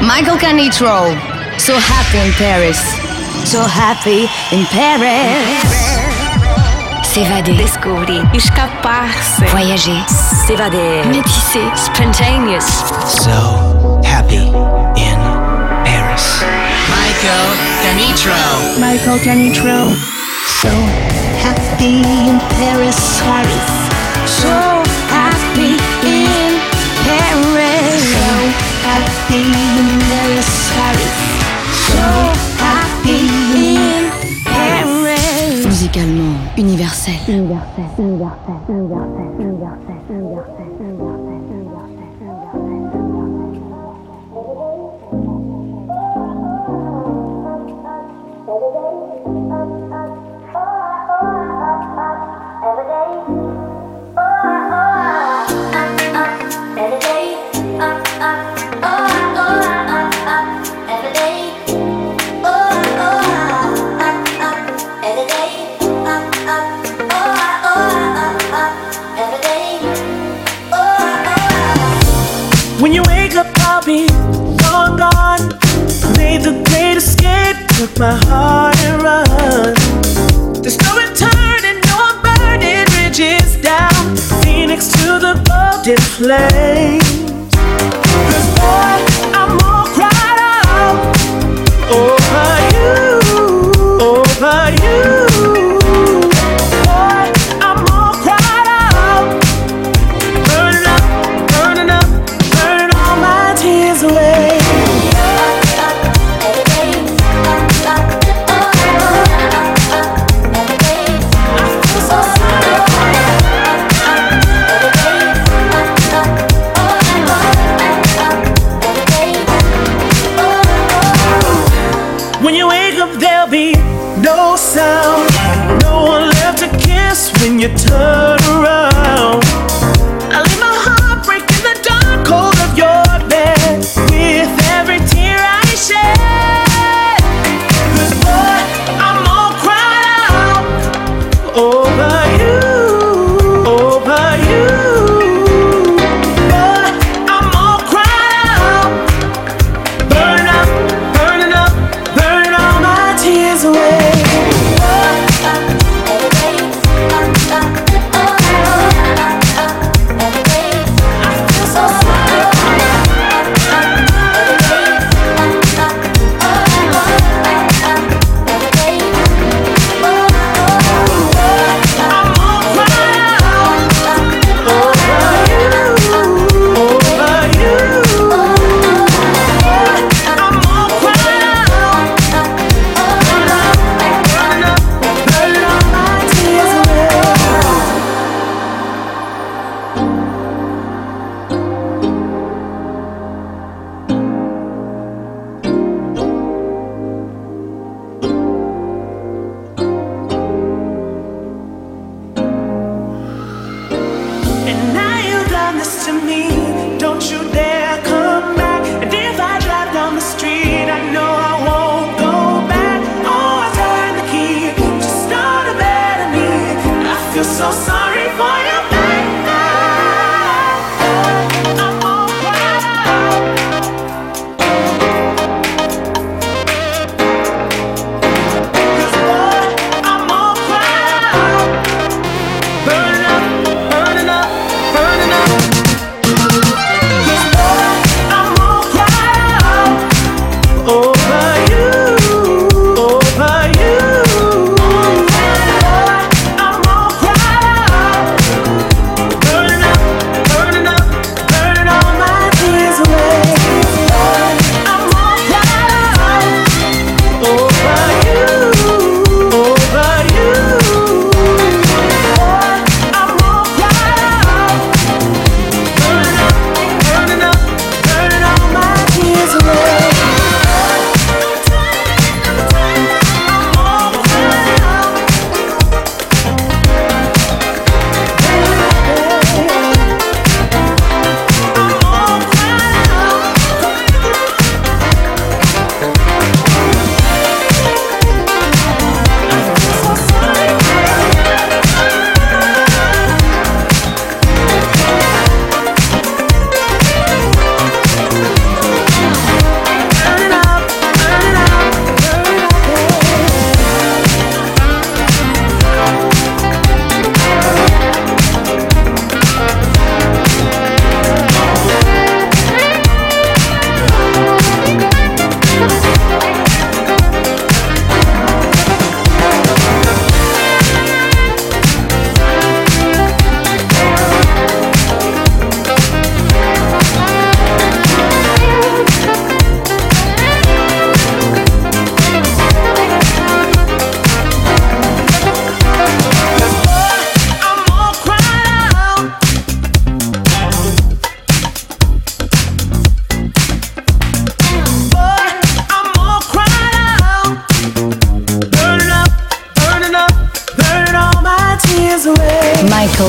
Michael Canitrot. So happy in Paris. So happy in Paris. S'évader. Descobrir. Escapar-se. Voyager. S'évader. Métisser. Spontaneous. So happy in Paris. Michael Canitrot. Michael Canitrot. So happy in Paris. Paris. So happy in Paris. Paris. So happy in Paris. Musicalement universel. Universel, universel, universel, universel, universel, universel, took my heart and run. There's no returning, no burning bridges down. Phoenix to the golden flames. 'Cause boy, I'm all cried out over oh,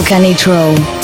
Michael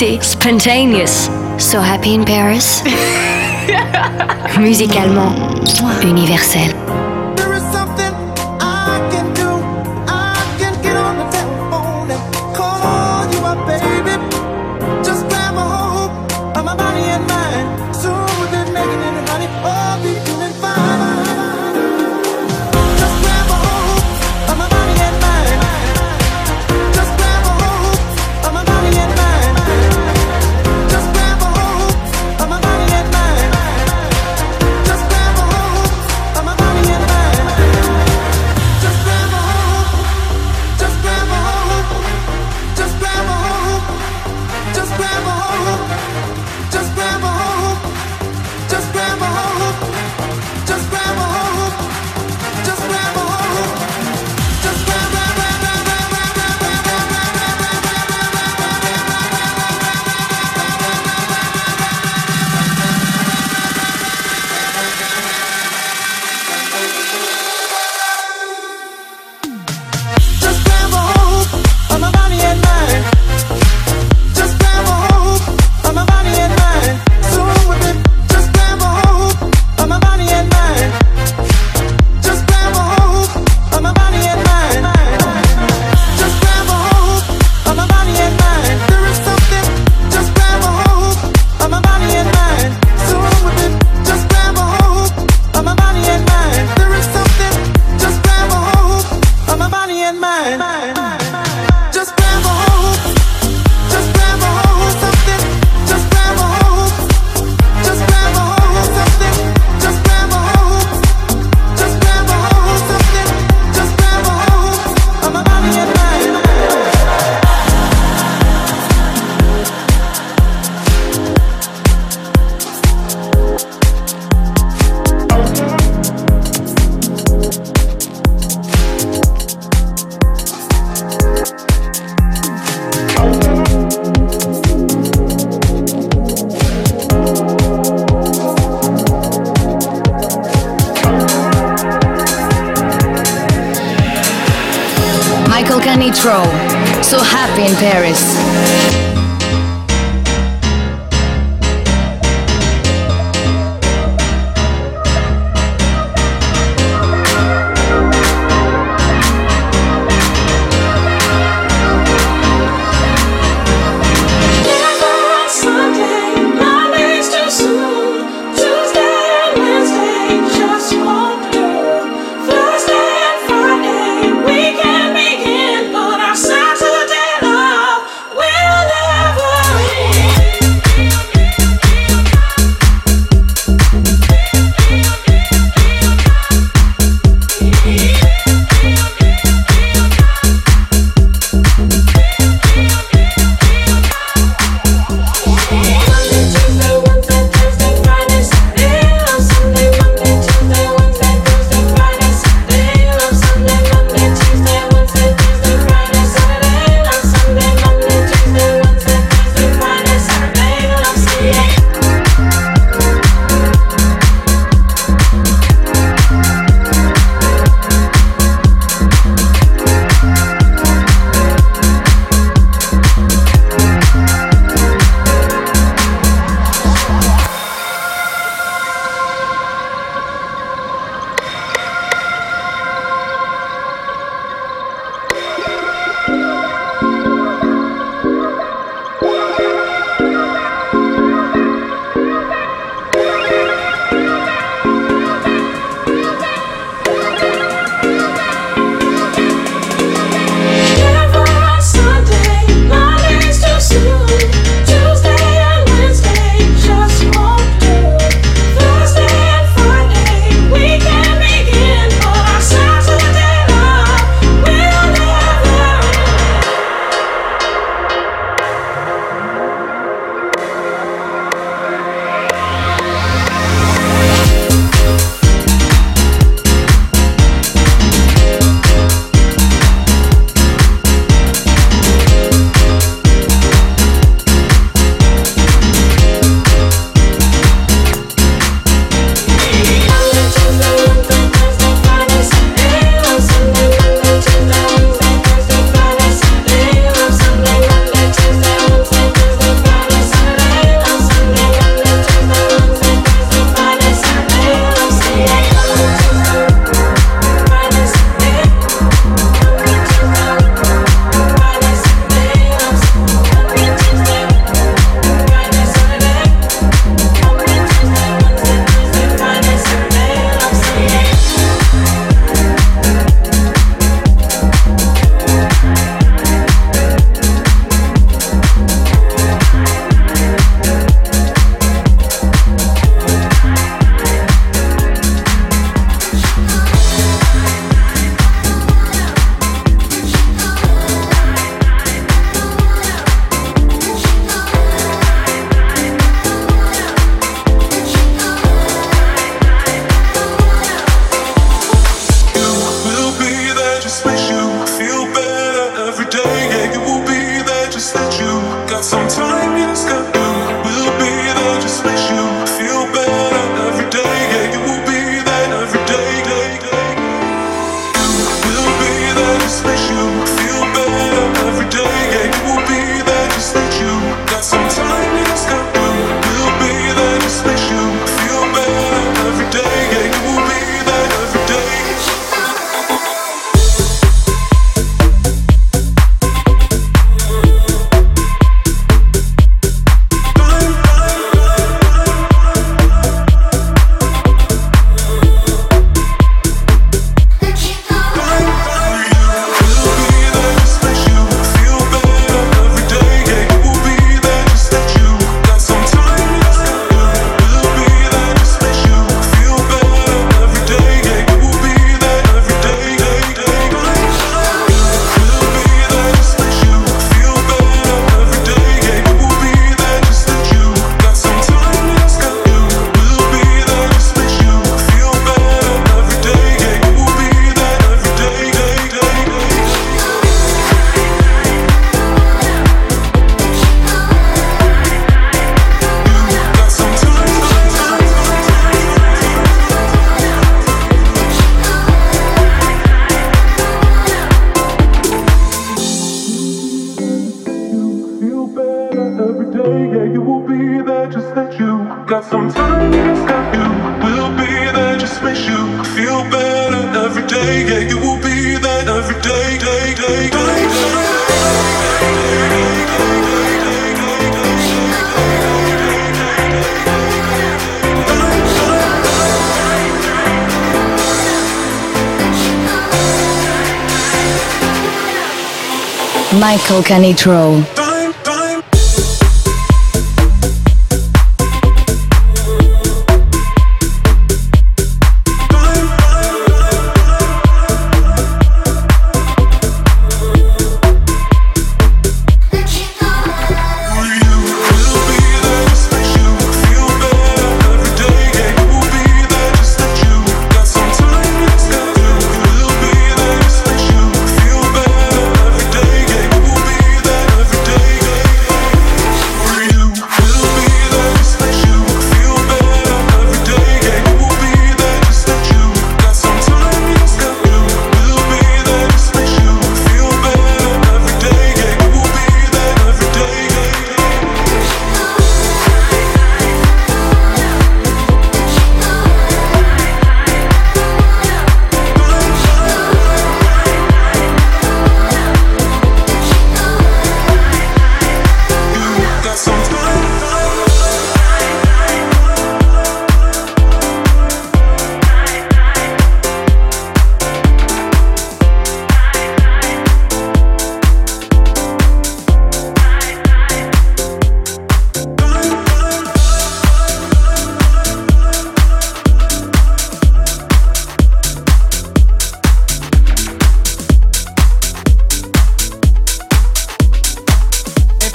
Spontaneous. So happy in Paris. Musicalement universel. Michael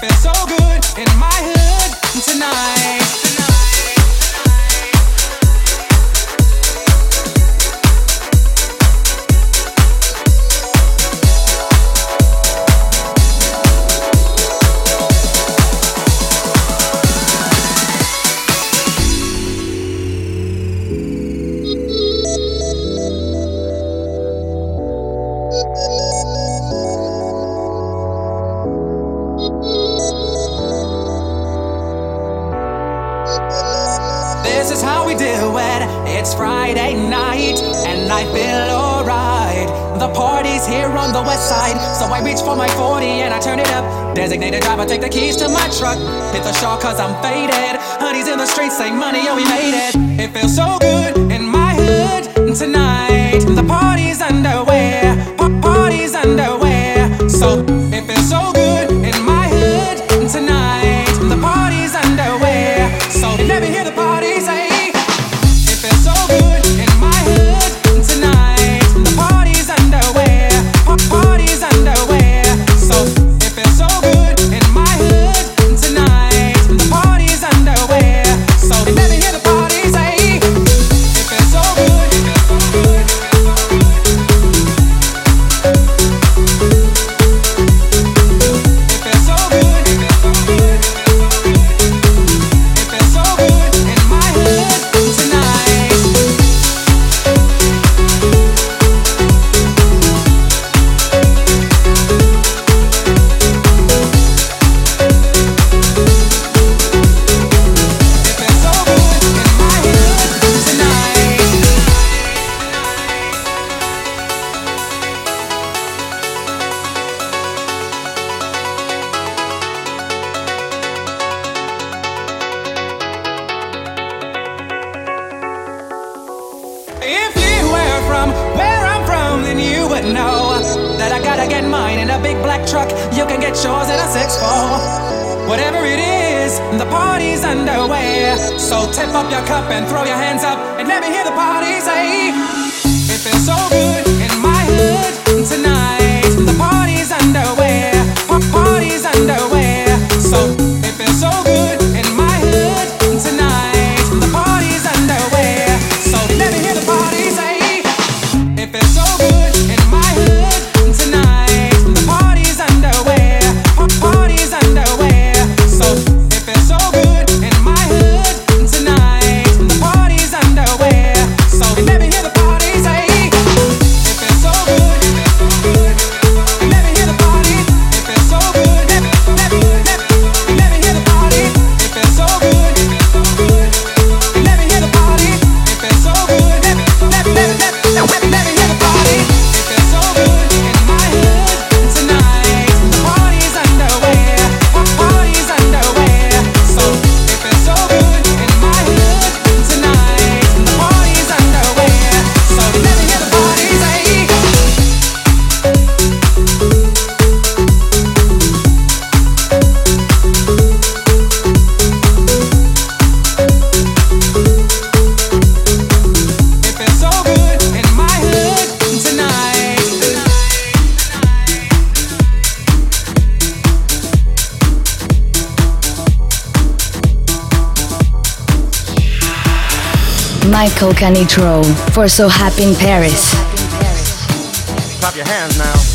Canitrot. Let me Michael Canitrot for So Happy in Paris. Clap your hands now.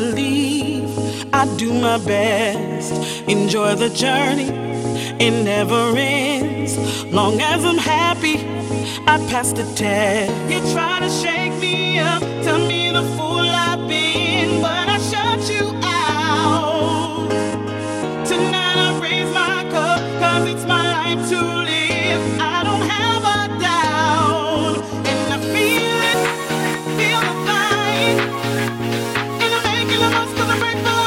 never. I do my best, enjoy the journey, it never ends. Long as I'm happy, I pass the test. You try to shake me up, tell me. faithful.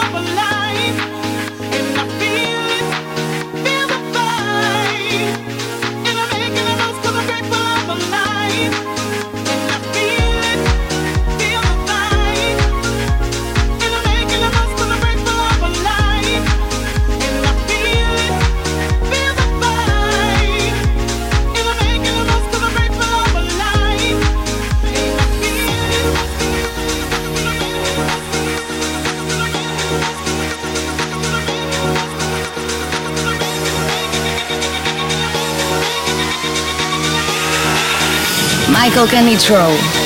Michael Canitrot.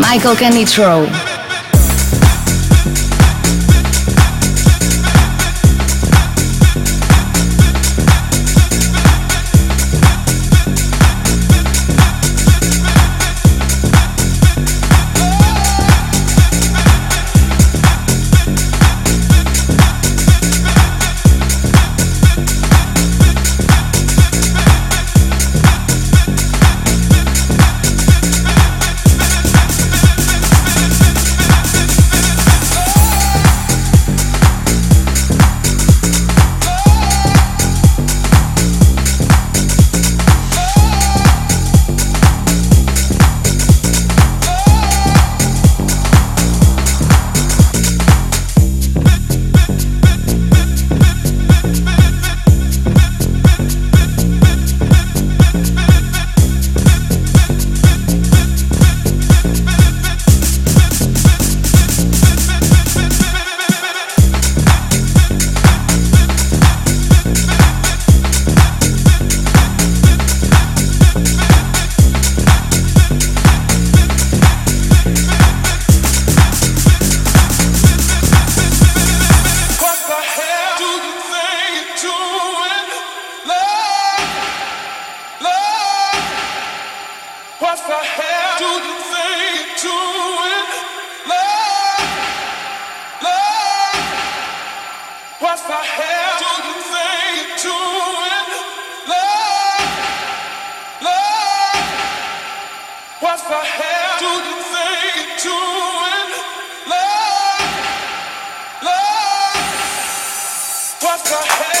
Michael What the hell?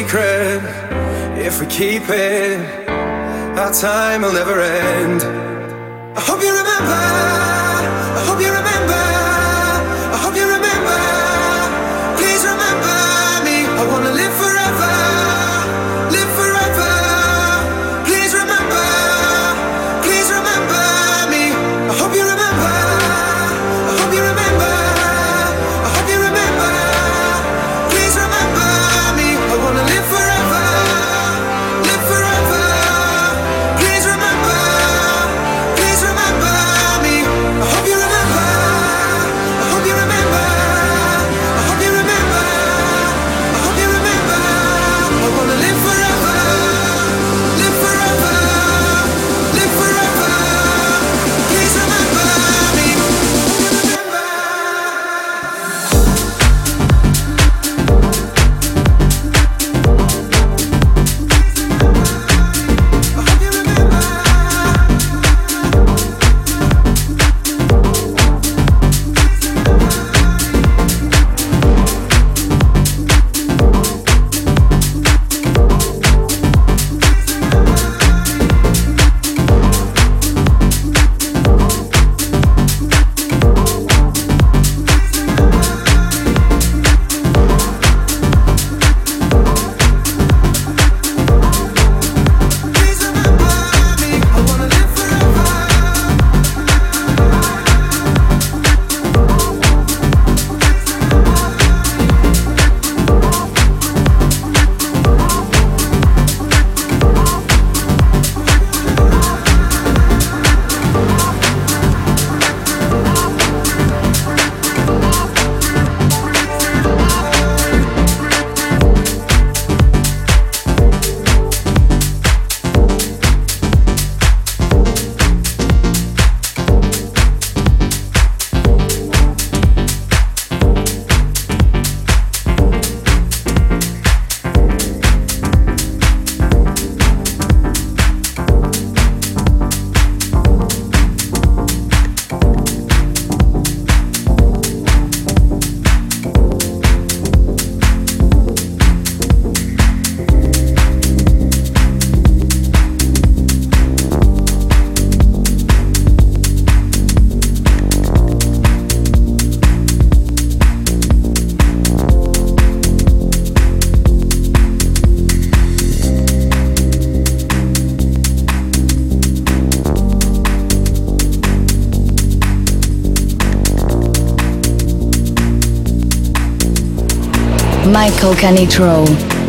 secret if we keep it. Our time will never end. I hope you remember. I hope you remember. Michael Canitrot.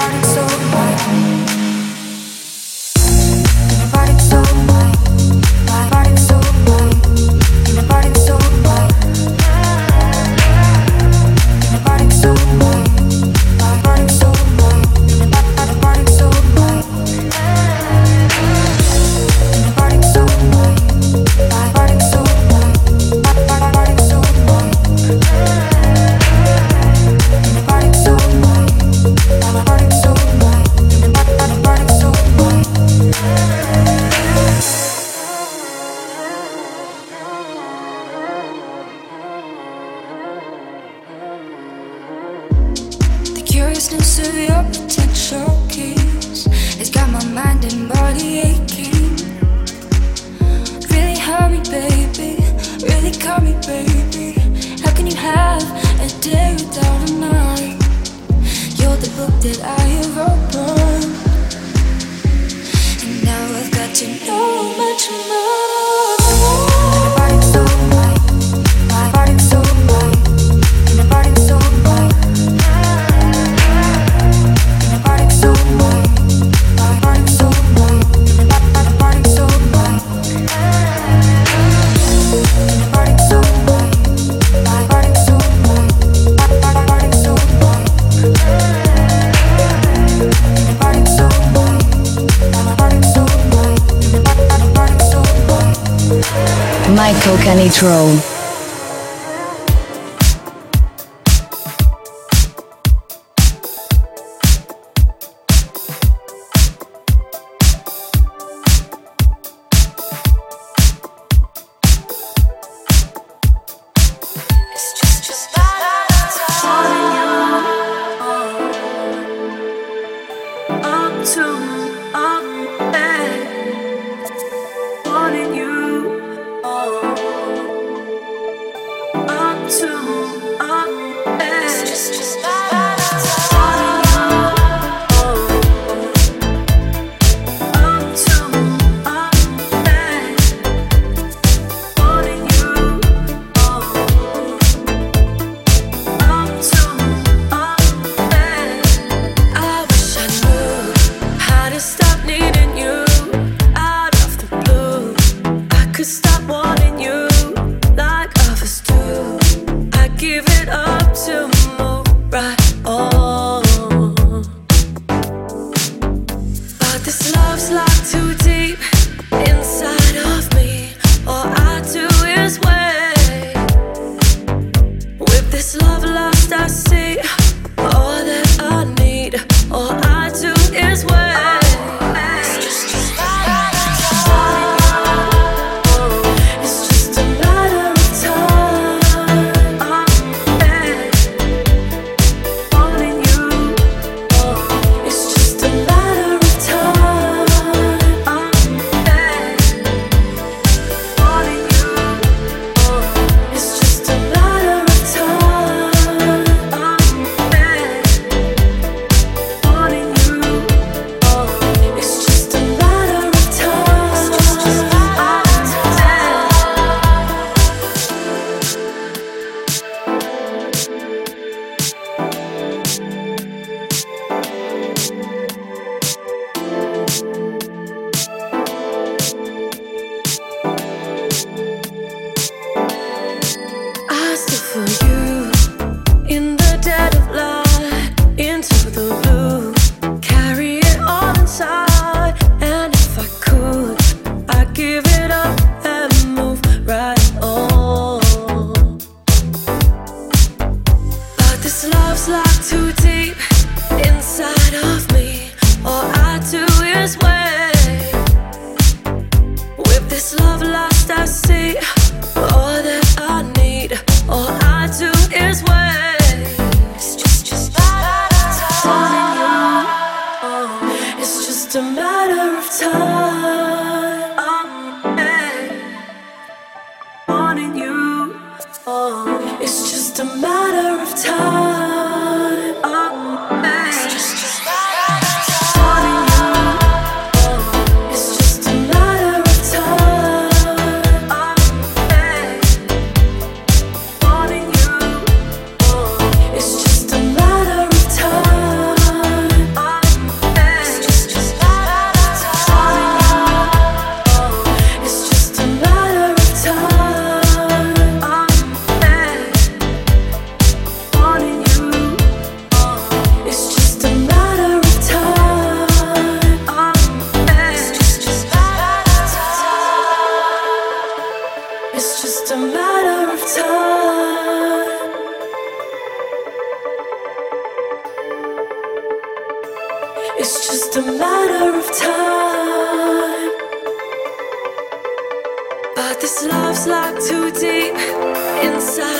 Canitrot. Control. love's locked too deep inside.